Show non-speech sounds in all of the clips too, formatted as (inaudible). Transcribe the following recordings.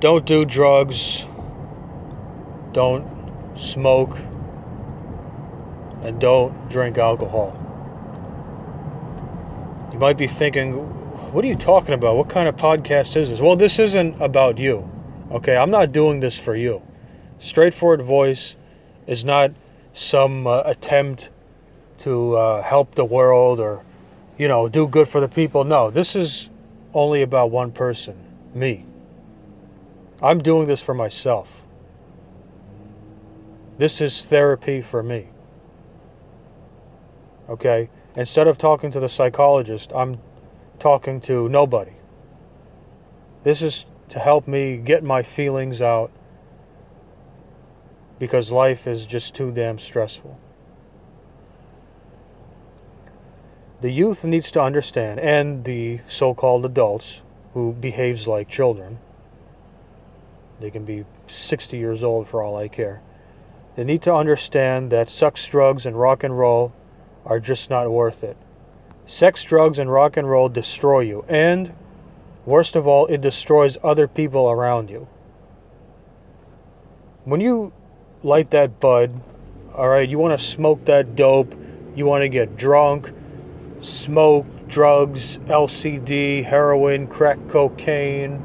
don't do drugs, don't smoke, and don't drink alcohol. You might be thinking, what are you talking about? What kind of podcast is this? Well, this isn't about you. Okay, I'm not doing this for you. Straightforward Voice is not some uh, attempt to uh, help the world or, you know, do good for the people. No, this is only about one person me. I'm doing this for myself. This is therapy for me. Okay? Instead of talking to the psychologist, I'm talking to nobody. This is to help me get my feelings out because life is just too damn stressful. The youth needs to understand, and the so called adults who behaves like children, they can be 60 years old for all I care. They need to understand that sex, drugs, and rock and roll are just not worth it. Sex, drugs, and rock and roll destroy you, and worst of all, it destroys other people around you. When you light that bud, all right, you want to smoke that dope, you want to get drunk, smoke, drugs, LSD, heroin, crack cocaine,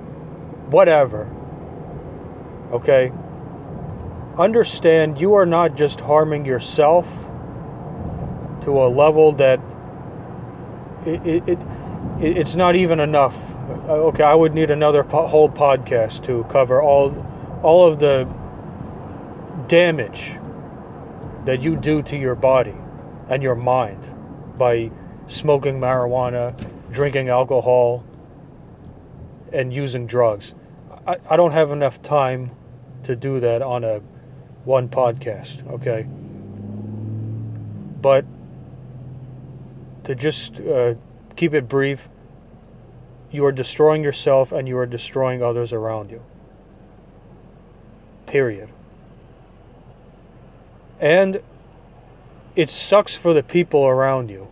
whatever. Okay? Understand you are not just harming yourself to a level that it, it, it it's not even enough. Uh, okay, I would need another po- whole podcast to cover all all of the damage that you do to your body and your mind by smoking marijuana, drinking alcohol, and using drugs. I, I don't have enough time to do that on a one podcast, okay? But to just uh, keep it brief, you are destroying yourself and you are destroying others around you. Period. And it sucks for the people around you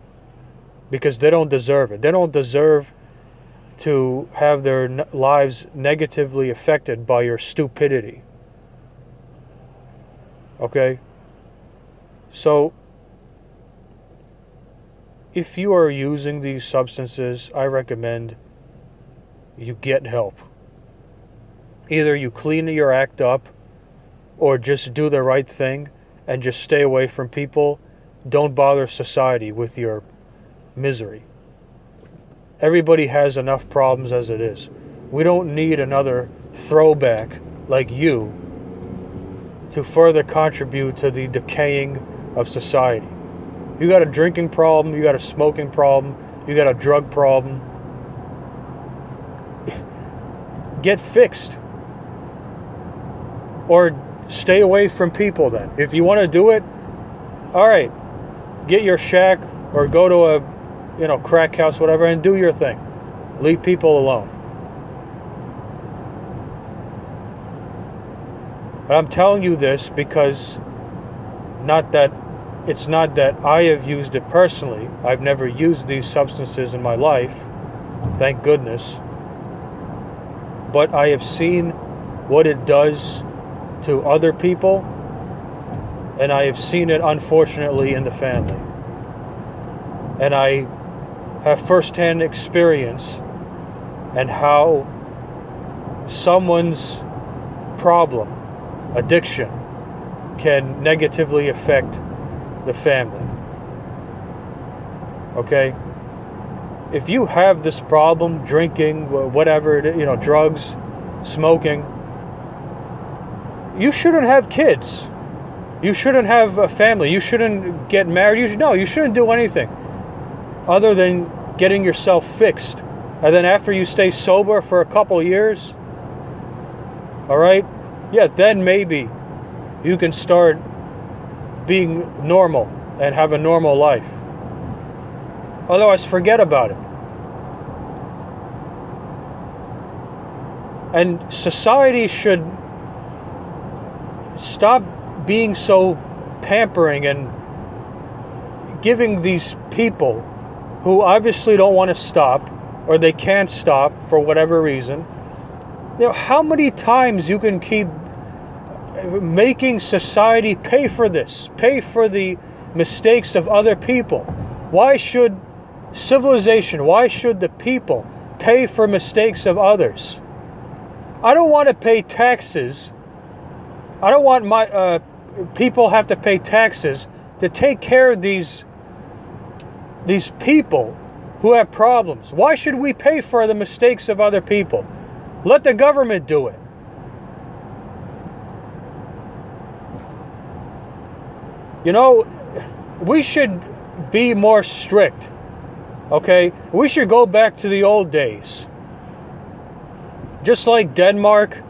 because they don't deserve it. They don't deserve to have their lives negatively affected by your stupidity. Okay? So, if you are using these substances, I recommend you get help. Either you clean your act up or just do the right thing and just stay away from people. Don't bother society with your misery. Everybody has enough problems as it is. We don't need another throwback like you to further contribute to the decaying of society. You got a drinking problem, you got a smoking problem, you got a drug problem. Get fixed. Or stay away from people then. If you want to do it, all right, get your shack or go to a you know, crack house, whatever, and do your thing. Leave people alone. But I'm telling you this because not that it's not that I have used it personally. I've never used these substances in my life, thank goodness. But I have seen what it does to other people, and I have seen it unfortunately in the family. And I have firsthand experience and how someone's problem, addiction, can negatively affect the family. Okay? If you have this problem, drinking, whatever, it is, you know, drugs, smoking, you shouldn't have kids. You shouldn't have a family. You shouldn't get married. You should, no, you shouldn't do anything other than getting yourself fixed. And then after you stay sober for a couple years, all right, yeah, then maybe you can start being normal and have a normal life. Otherwise, forget about it. And society should stop being so pampering and giving these people who obviously don't want to stop or they can't stop for whatever reason, You know, how many times you can keep making society pay for this, pay for the mistakes of other people? Why should civilization, why should the people pay for mistakes of others? I don't want to pay taxes. I don't want my uh, people have to pay taxes to take care of these these people who have problems. Why should we pay for the mistakes of other people? Let the government do it. You know, we should be more strict. Okay? We should go back to the old days. Just like Denmark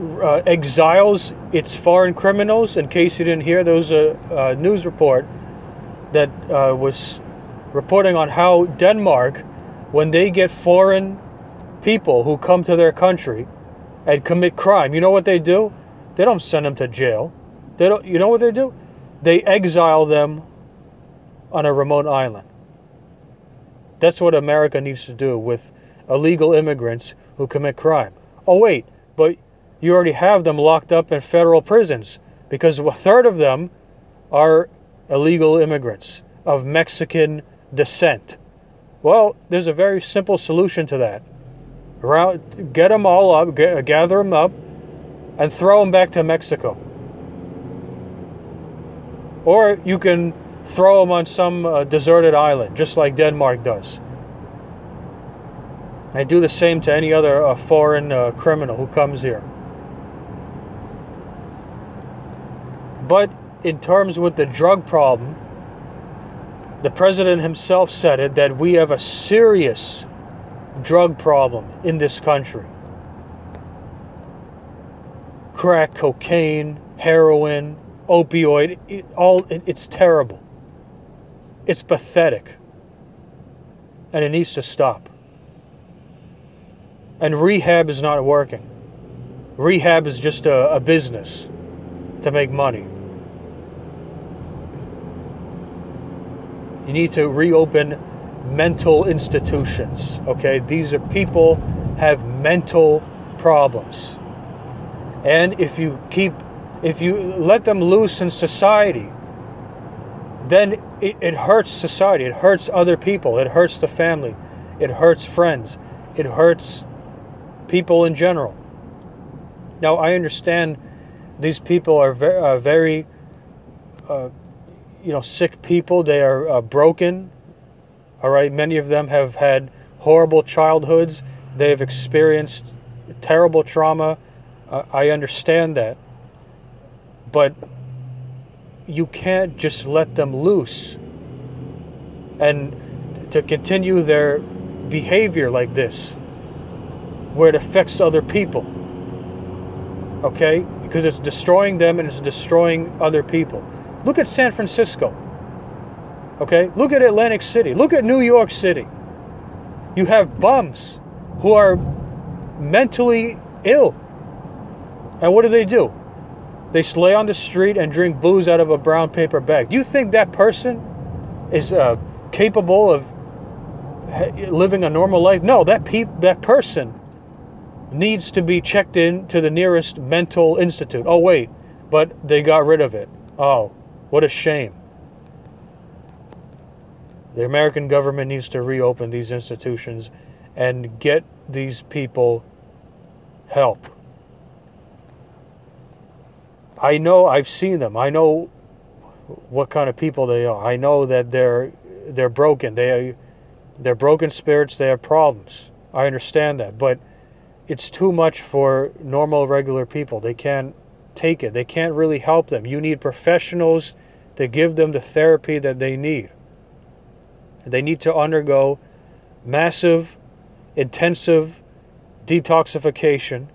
uh, exiles its foreign criminals, in case you didn't hear, there was a, a news report that uh, was reporting on how Denmark, when they get foreign people who come to their country and commit crime, you know what they do? They don't send them to jail. They don't. You know what they do? They exile them on a remote island. That's what America needs to do with illegal immigrants who commit crime. Oh wait, but you already have them locked up in federal prisons because a third of them are illegal immigrants of Mexican descent. Well, there's a very simple solution to that. Get them all up, gather them up, and throw them back to Mexico. Or you can throw them on some uh, deserted island, just like Denmark does. And do the same to any other uh, foreign uh, criminal who comes here. But in terms with the drug problem, the president himself said it that we have a serious drug problem in this country. Crack, cocaine, heroin, opioid, it, all it, it's terrible. It's pathetic. And it needs to stop. And rehab is not working. Rehab is just a, a business to make money. You need to reopen mental institutions. Okay, these are people have mental problems. And if you keep if you let them loose in society, then it, it hurts society. It hurts other people. It hurts the family. It hurts friends. It hurts people in general. Now, I understand these people are very, uh, very uh, you know, sick people. They are uh, broken. All right. Many of them have had horrible childhoods. They've experienced terrible trauma. I understand that. But you can't just let them loose and to continue their behavior like this where it affects other people. Okay? Because it's destroying them and it's destroying other people. Look at San Francisco. Okay? Look at Atlantic City. Look at New York City. You have bums who are mentally ill. And what do they do? They lay on the street and drink booze out of a brown paper bag. Do you think that person is uh, capable of living a normal life? No, that pe- that person needs to be checked in to the nearest mental institute. Oh wait, but they got rid of it. Oh, what a shame. The American government needs to reopen these institutions and get these people help. I know I've seen them. I know what kind of people they are. I know that they're they're broken. They they're broken spirits, they have problems. I understand that, but it's too much for normal regular people. They can't take it. They can't really help them. You need professionals to give them the therapy that they need. They need to undergo massive, intensive detoxification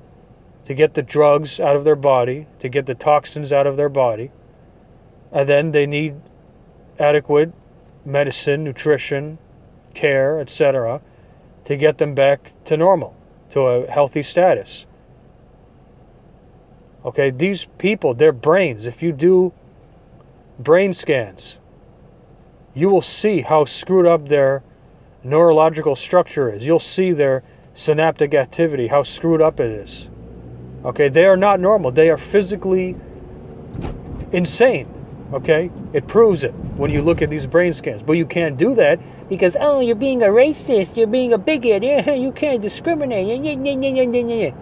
to get the drugs out of their body, to get the toxins out of their body. And then they need adequate medicine, nutrition, care, etc., to get them back to normal, to a healthy status. Okay, these people, their brains, if you do brain scans, you will see how screwed up their neurological structure is. You'll see their synaptic activity, how screwed up it is. Okay, they are not normal. They are physically insane. Okay, it proves it when you look at these brain scans. But you can't do that because oh, you're being a racist, you're being a bigot. (laughs) You can't discriminate.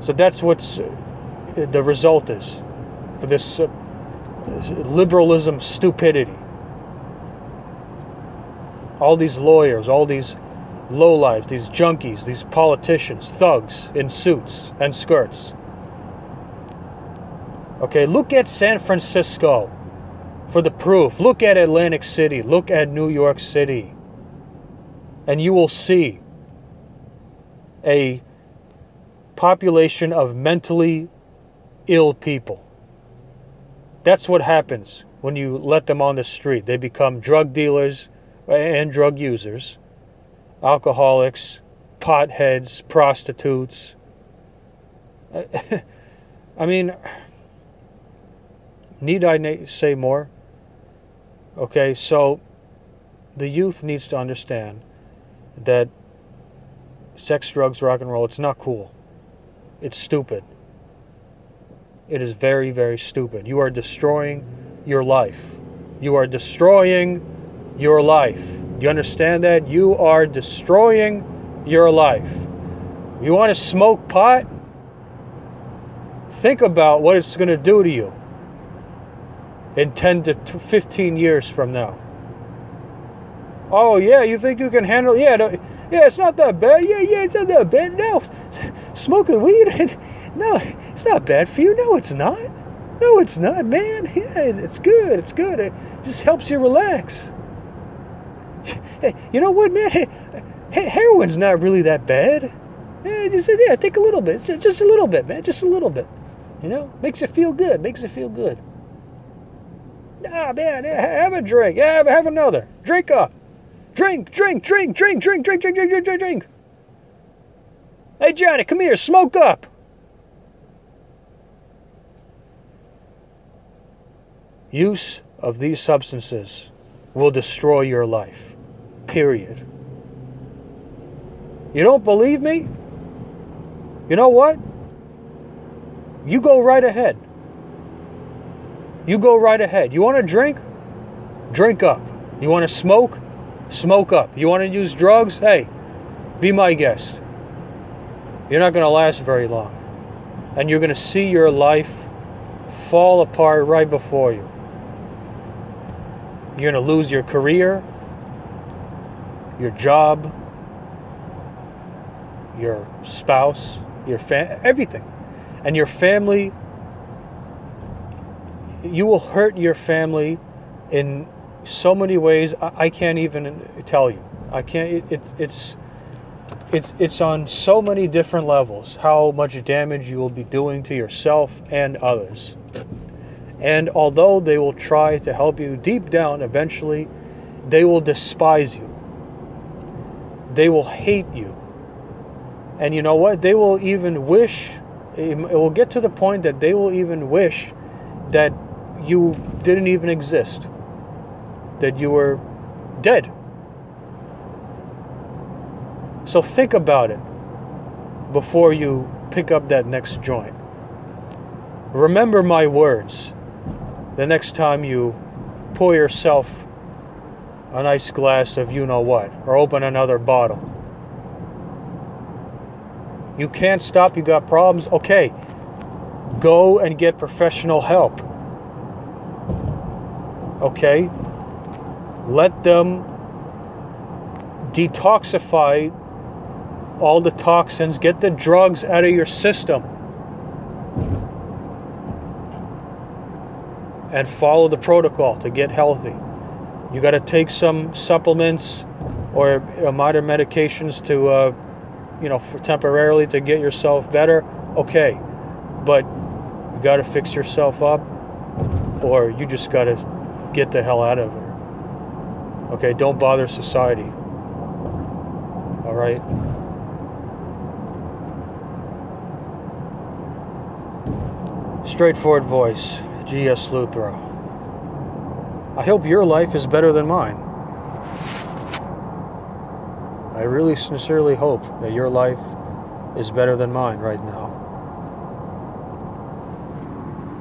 So that's what's uh, the result is for this uh, liberalism stupidity. All these lawyers, all these lowlives, these junkies, these politicians, thugs in suits and skirts. Okay, look at San Francisco for the proof. Look at Atlantic City. Look at New York City. And you will see a population of mentally ill people. That's what happens when you let them on the street. They become drug dealers and drug users, alcoholics, potheads, prostitutes. (laughs) I mean, need I say more? Okay, so the youth needs to understand that sex, drugs, rock and roll, it's not cool. It's stupid. It is very, very stupid. You are destroying your life. You are destroying your life. Do you understand that? You are destroying your life. You want to smoke pot? Think about what it's going to do to you in 10 to 15 years from now. Oh, yeah, you think you can handle Yeah, no, yeah, it's not that bad. Yeah, yeah, it's not that bad. No, smoking weed, no, it's not bad for you. No, it's not. No, it's not, man. Yeah, it's good. It's good. It just helps you relax. Hey, you know what, man? Hey, heroin's not really that bad. Yeah, just yeah, take a little bit. Just, just a little bit, man. Just a little bit. You know, makes you feel good. Makes you feel good. Ah, man, yeah, have a drink. Yeah, have, have another. Drink up. Drink, drink, drink, drink, drink, drink, drink, drink, drink, drink, drink. Hey, Johnny, come here. Smoke up. Use of these substances will destroy your life. Period. You don't believe me? You know what? You go right ahead. You go right ahead. You want to drink? Drink up. You want to smoke? Smoke up. You want to use drugs? Hey, be my guest. You're not going to last very long. And you're going to see your life fall apart right before you. You're going to lose your career, your job, your spouse, your everything. And your family you will hurt your family in so many ways I, can't even tell you. I can't. It, it, it's it's it's on so many different levels how much damage you will be doing to yourself and others. And although they will try to help you deep down, eventually they will despise you. They will hate you. And you know what? They will even wish, it will get to the point that they will even wish that you didn't even exist that you were dead. So think about it before you pick up that next joint. Remember my words the next time you pour yourself a nice glass of you know what or open another bottle. You can't stop, you got problems. Okay, go and get professional help. Okay? let them detoxify all the toxins, get the drugs out of your system, and follow the protocol to get healthy. You got to take some supplements or uh, modern medications to, uh, you know, for temporarily to get yourself better. Okay, but you got to fix yourself up, or you just got to get the hell out of it. Okay, don't bother society. All right? Straightforward voice, G.S. Luthor. I hope your life is better than mine. I really sincerely hope that your life is better than mine right now.